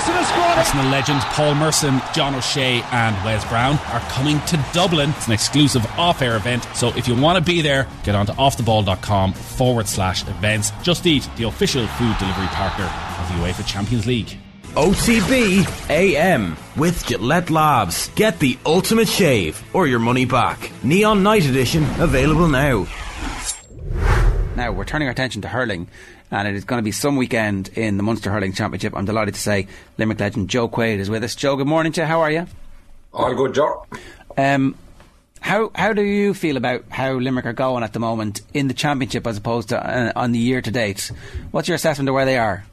Arsenal squad. Arsenal legends Paul Merson, John O'Shea, and Wes Brown are coming to Dublin. It's an exclusive off air event. So if you want to be there, get on to offtheball.com forward slash events. Just Eat, the official food delivery partner of the UEFA Champions League. OTB AM with Gillette Labs. Get the ultimate shave or your money back. Neon Night Edition available now. Now we're turning our attention to hurling, and it is going to be some weekend in the Munster Hurling Championship. I'm delighted to say Limerick legend Joe Quaid is with us. Joe, good morning to you. How are you? All good, Joe. Um, how how do you feel about how Limerick are going at the moment in the championship as opposed to uh, on the year to date? What's your assessment of where they are?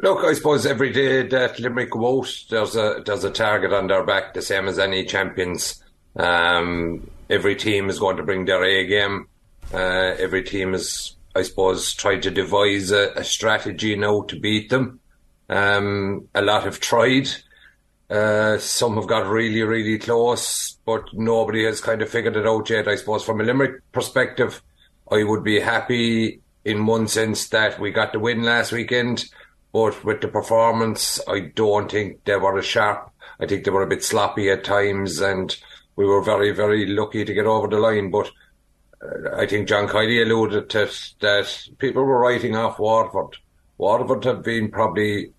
Look, I suppose every day that Limerick go out, there's a there's a target on their back, the same as any champions. Um, every team is going to bring their A game. Uh, every team has, I suppose, tried to devise a, a strategy now to beat them. Um, a lot have tried. Uh, some have got really, really close, but nobody has kind of figured it out yet. I suppose from a Limerick perspective, I would be happy in one sense that we got the win last weekend, but with the performance, I don't think they were as sharp. I think they were a bit sloppy at times, and we were very, very lucky to get over the line. But I think John Kiely alluded to that people were writing off Waterford. Waterford have been probably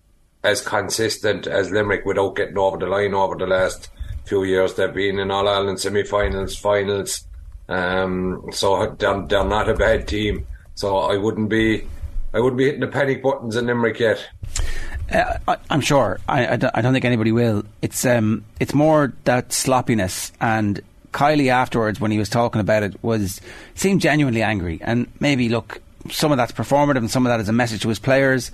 as consistent as Limerick without getting over the line over the last few years. They've been in All Ireland semi-finals, finals. Um, so they're, they're not a bad team. So I wouldn't be, I wouldn't be hitting the panic buttons in Limerick yet. Uh, I, I'm sure. I, I, don't, I don't think anybody will. It's um, it's more that sloppiness and Kiely afterwards, when he was talking about it, was seemed genuinely angry. And maybe look, some of that's performative, and some of that is a message to his players.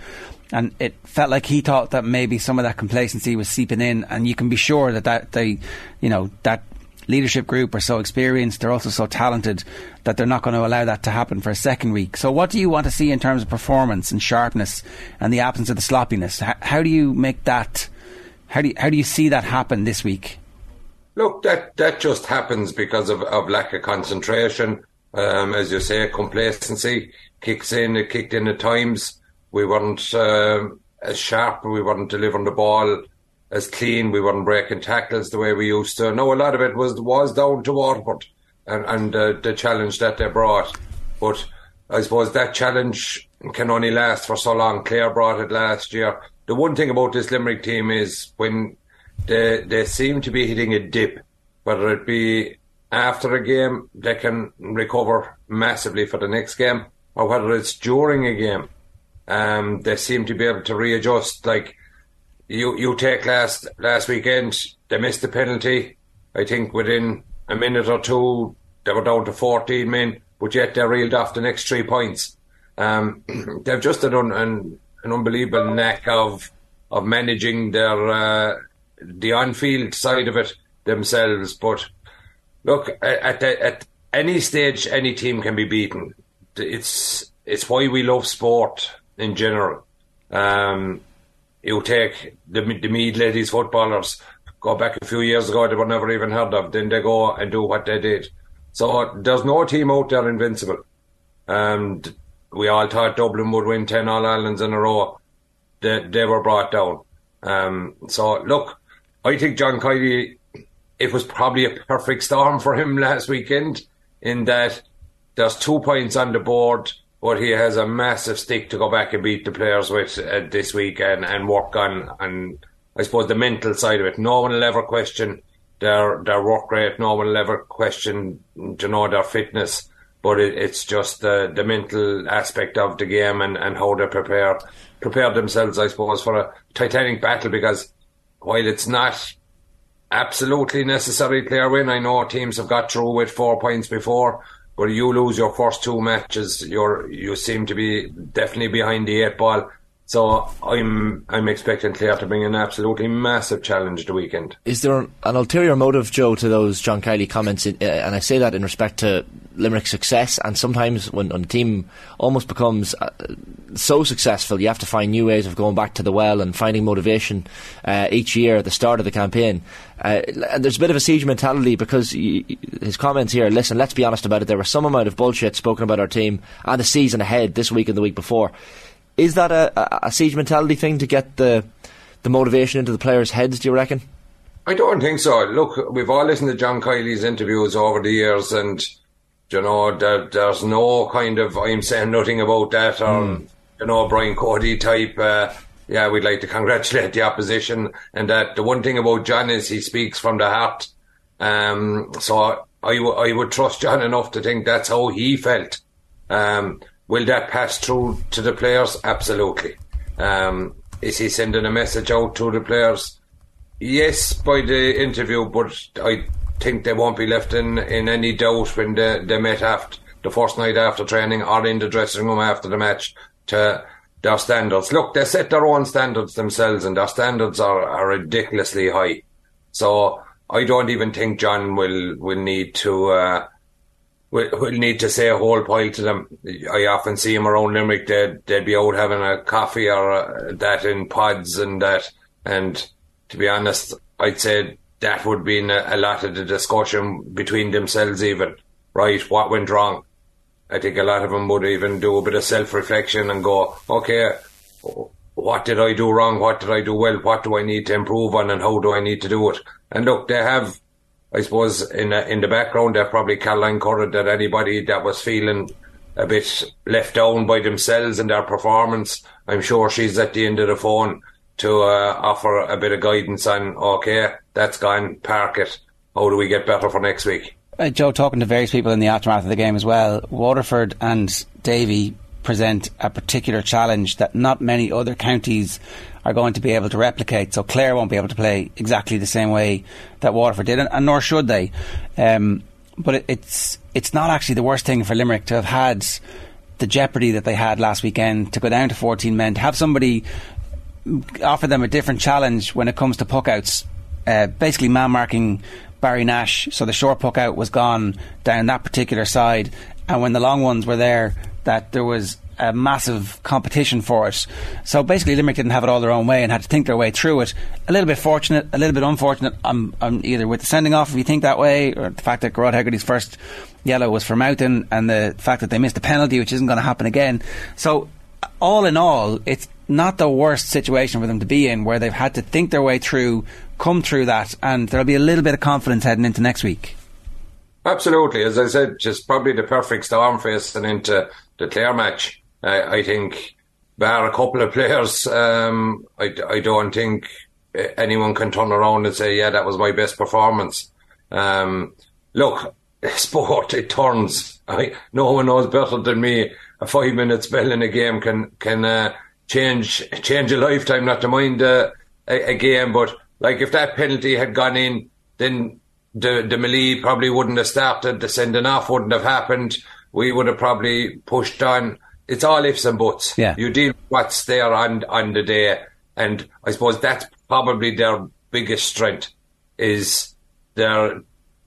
And it felt like he thought that maybe some of that complacency was seeping in. And you can be sure that that they, you know, that leadership group are so experienced, they're also so talented that they're not going to allow that to happen for a second week. So, what do you want to see in terms of performance and sharpness and the absence of the sloppiness? How, how do you make that? How do you, how do you see that happen this week? Look, that that just happens because of, of lack of concentration. Um, as you say, complacency kicks in. It kicked in at times. We weren't uh, as sharp. We weren't delivering the ball as clean. We weren't breaking tackles the way we used to. No, a lot of it was was down to Waterford and and uh, the challenge that they brought. But I suppose that challenge can only last for so long. Clare brought it last year. The one thing about this Limerick team is when they they seem to be hitting a dip, whether it be after a game, they can recover massively for the next game, or whether it's during a game. Um, they seem to be able to readjust. Like you, you take last last weekend, they missed the penalty. I think within a minute or two, they were down to 14 men, but yet they reeled off the next three points. Um, they've just an, an, an unbelievable knack of of managing their uh, the on-field side of it themselves. But look, at, the, at any stage, any team can be beaten. It's it's why we love sport in general. Um, you take the the Meath ladies footballers. Go back a few years ago, they were never even heard of. Then they go and do what they did. So there's no team out there invincible. And we all thought Dublin would win ten All Irelands in a row. They they were brought down. Um, so look, I think John Kiely, it was probably a perfect storm for him last weekend in that there's two points on the board, but he has a massive stick to go back and beat the players with uh, this week and, and work on, and I suppose the mental side of it. No one will ever question their their work rate. No one will ever question, you know, their fitness. But it, it's just the the mental aspect of the game and, and how they prepare prepare themselves, I suppose, for a titanic battle because while it's not absolutely necessary Clare win, I know teams have got through with four points before, but you lose your first two matches, you're you seem to be definitely behind the eight ball. So I'm I'm expecting Clare to bring an absolutely massive challenge the weekend. Is there an ulterior motive, Joe, to those John Kiely comments? In, uh, and I say that in respect to Limerick's success. And sometimes when, when a team almost becomes uh, so successful, you have to find new ways of going back to the well and finding motivation uh, each year at the start of the campaign. Uh, and there's a bit of a siege mentality because his comments here. Listen, let's be honest about it. There was some amount of bullshit spoken about our team and the season ahead this week and the week before is that a, a, siege mentality thing to get the the motivation into the players' heads? Do you reckon? I don't think so. Look, we've all listened to John Kiely's interviews over the years, and you know, there, there's no kind of I'm saying nothing about that, or mm. you know, Brian Cody type. Uh, yeah, we'd like to congratulate the opposition, and that the one thing about John is he speaks from the heart. Um, so I, w- I would trust John enough to think that's how he felt. Um, will that pass through to the players? Absolutely. Um, is he sending a message out to the players? Yes, by the interview, but I think they won't be left in, in any doubt when they, they met after the first night after training or in the dressing room after the match to their standards. Look, they set their own standards themselves, and their standards are, are ridiculously high. So I don't even think John will will need to uh, will, will need to say a whole pile to them. I often see him around Limerick. They'd they'd be out having a coffee or uh, that in pods and that. And to be honest, I'd say that would be a, lot of the discussion between themselves. Even right, what went wrong? I think a lot of them would even do a bit of self reflection and go, okay, what did I do wrong? What did I do well? What do I need to improve on and how do I need to do it? And look, they have, I suppose, in in the background, they're probably Caroline Currid that anybody that was feeling a bit left down by themselves in their performance, I'm sure she's at the end of the phone to uh, offer a bit of guidance on, okay, that's gone, park it. How do we get better for next week? Uh, Joe, talking to various people in the aftermath of the game as well, Waterford and Davy present a particular challenge that not many other counties are going to be able to replicate. So Clare won't be able to play exactly the same way that Waterford did, and, and nor should they. Um, but it, it's it's not actually the worst thing for Limerick to have had the jeopardy that they had last weekend to go down to 14 men to have somebody offer them a different challenge when it comes to puckouts. Uh, basically, man marking Barry Nash. So the short puck out was gone down that particular side. And when the long ones were there, that there was a massive competition for it. So basically, Limerick didn't have it all their own way and had to think their way through it. A little bit fortunate, a little bit unfortunate. I'm, I'm either with the sending off, if you think that way, or the fact that Gearóid Hegarty's first yellow was for Moughton, and the fact that they missed a penalty, which isn't going to happen again. So, all in all, it's not the worst situation for them to be in, where they've had to think their way through come through that, and there'll be a little bit of confidence heading into next week. Absolutely, as I said, just probably the perfect storm facing into the Clare match. Uh, I think, bar a couple of players, um, I, I don't think anyone can turn around and say, "Yeah, that was my best performance." Um, look, sport it turns. I, no one knows better than me. A five minute spell in a game can can uh, change change a lifetime. Not to mind uh, a, a game, but like if that penalty had gone in, then the the melee probably wouldn't have started. The sending off wouldn't have happened. We would have probably pushed on. It's all ifs and buts. Yeah. You deal with what's there on on the day, and I suppose that's probably their biggest strength is their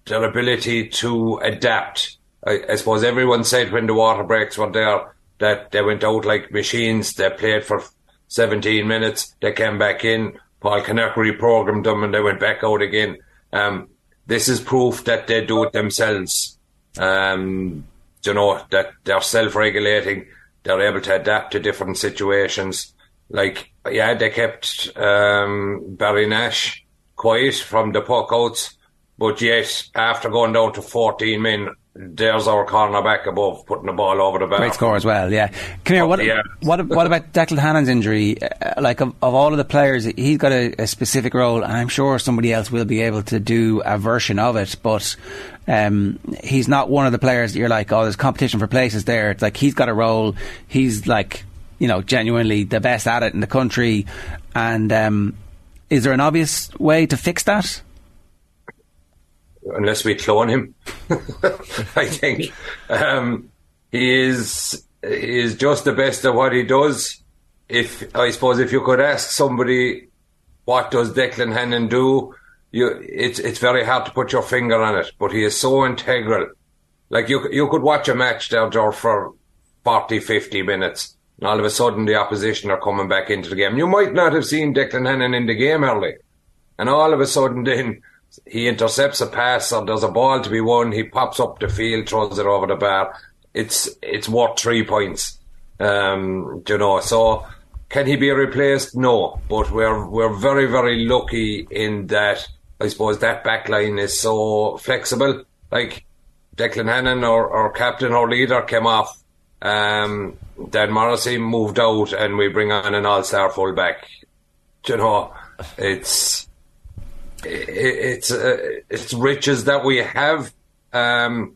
their ability to adapt. I, I suppose everyone said when the water breaks were there that they went out like machines. They played for 17 minutes. They came back in Paul Kinnerk reprogrammed them and they went back out again. Um, this is proof that they do it themselves. Um, you know, that they're self-regulating. They're able to adapt to different situations. Like, yeah, they kept, um, Barry Nash quiet from the puck outs, but yet, after going down to 14 men, there's our cornerback above putting the ball over the bar. Great score as well, yeah. Come here, what, yeah. what, what about Declan Hannon's injury? Uh, like, of, of, all of the players, he's got a, a, specific role, and I'm sure somebody else will be able to do a version of it, but um, he's not one of the players that you're like, oh, there's competition for places there. It's like he's got a role, he's like, you know, genuinely the best at it in the country, and um, is there an obvious way to fix that? Unless we clone him. I think um, he is he is just the best at what he does. If I suppose if you could ask somebody what does Declan Hannon do, you it's it's very hard to put your finger on it. But he is so integral. Like you you could watch a match there, George, for 40, 50 minutes. And all of a sudden, the opposition are coming back into the game. You might not have seen Declan Hannon in the game early. And all of a sudden, then he intercepts a pass or there's a ball to be won, he pops up the field, throws it over the bar. It's it's worth three points. Um, you know, so can he be replaced? No, but we're we're very very lucky in that I suppose that back line is so flexible. Like Declan Hannon, or our captain, or leader, came off. Um, Dan Morrissey moved out, and we bring on an all-star fullback. You know, it's it, it's uh, it's riches that we have. Um,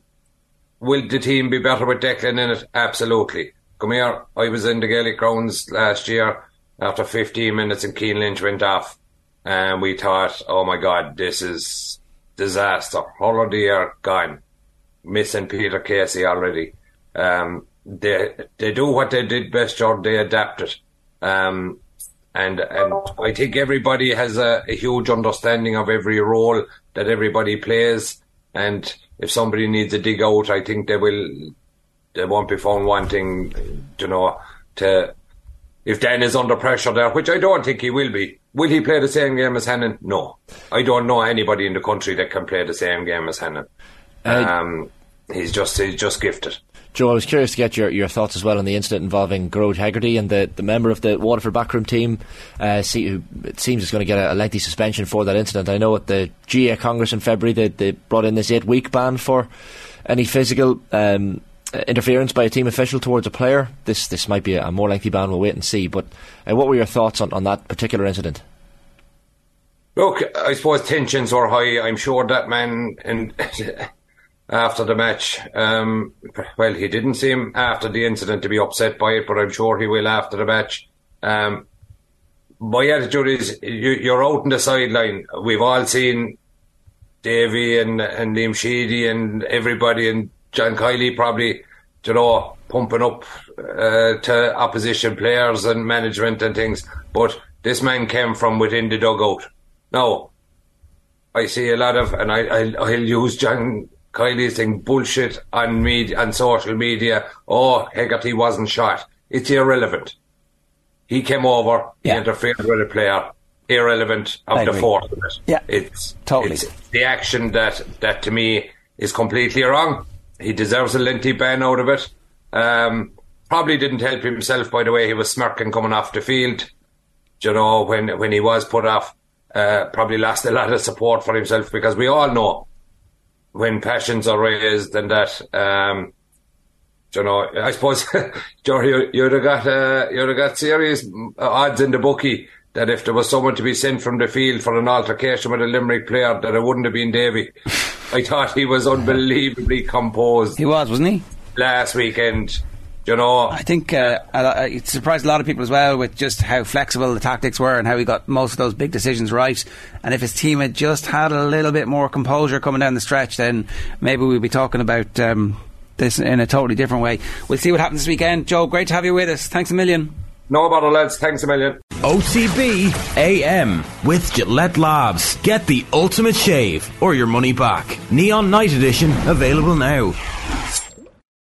will the team be better with Declan in it? Absolutely. Come here. I was in the Gaelic grounds last year after 15 minutes, and Cian Lynch went off, and we thought, "Oh my God, this is disaster. Holiday are gone." Missing Peter Casey already. Um, they they do what they did best, George. They adapted. Um, and and I think everybody has a, a, huge understanding of every role that everybody plays. And if somebody needs a dig out, I think they will. They won't be found wanting, you know, to. If Dan is under pressure there, which I don't think he will be, will he play the same game as Hannon? No, I don't know anybody in the country that can play the same game as Hannon. Uh, um, he's just he's just gifted. Joe, I was curious to get your, your thoughts as well on the incident involving Gearóid Hegarty and the, the member of the Waterford backroom team. Uh, see, who it seems is going to get a, a, lengthy suspension for that incident. I know at the GAA Congress in February they, they brought in this eight week ban for any physical um, interference by a team official towards a player. This this might be a, more lengthy ban. We'll wait and see. But uh, what were your thoughts on, on that particular incident? Look, I suppose tensions are high. I'm sure that man and after the match. Um, well, he didn't seem after the incident to be upset by it, but I'm sure he will after the match. Um, my attitude is you, are out in the sideline. We've all seen Davy and, and Liam Sheedy and everybody and John Kiely probably, you know, pumping up uh, to opposition players and management and things. But this man came from within the dugout. Now, I see a lot of, and I, I, I'll use John Kiely saying bullshit on media on social media. Oh, Hegarty wasn't shot. It's irrelevant. He came over, yeah. he interfered with a player. Irrelevant of I the force. Yeah, it's totally it's the action that that to me is completely wrong. He deserves a lengthy ban out of it. Um, probably didn't help himself by the way he was smirking coming off the field. You know when when he was put off, uh, probably lost a lot of support for himself because we all know when passions are raised and that, um, you know, I suppose, Joe, you, you'd have got, uh, you'd have got serious odds in the bookie that if there was someone to be sent from the field for an altercation with a Limerick player, that it wouldn't have been Davy. I thought he was unbelievably composed. He was, wasn't he? Last weekend you know, I think uh, it surprised a lot of people as well with just how flexible the tactics were and how he got most of those big decisions right. And if his team had just had a little bit more composure coming down the stretch, then maybe we'd be talking about um, this in a totally different way. We'll see what happens this weekend. Joe, great to have you with us. Thanks a million. No bother, lads. Thanks a million. OTB AM with Gillette Labs. Get the ultimate shave or your money back. Neon Night Edition available now.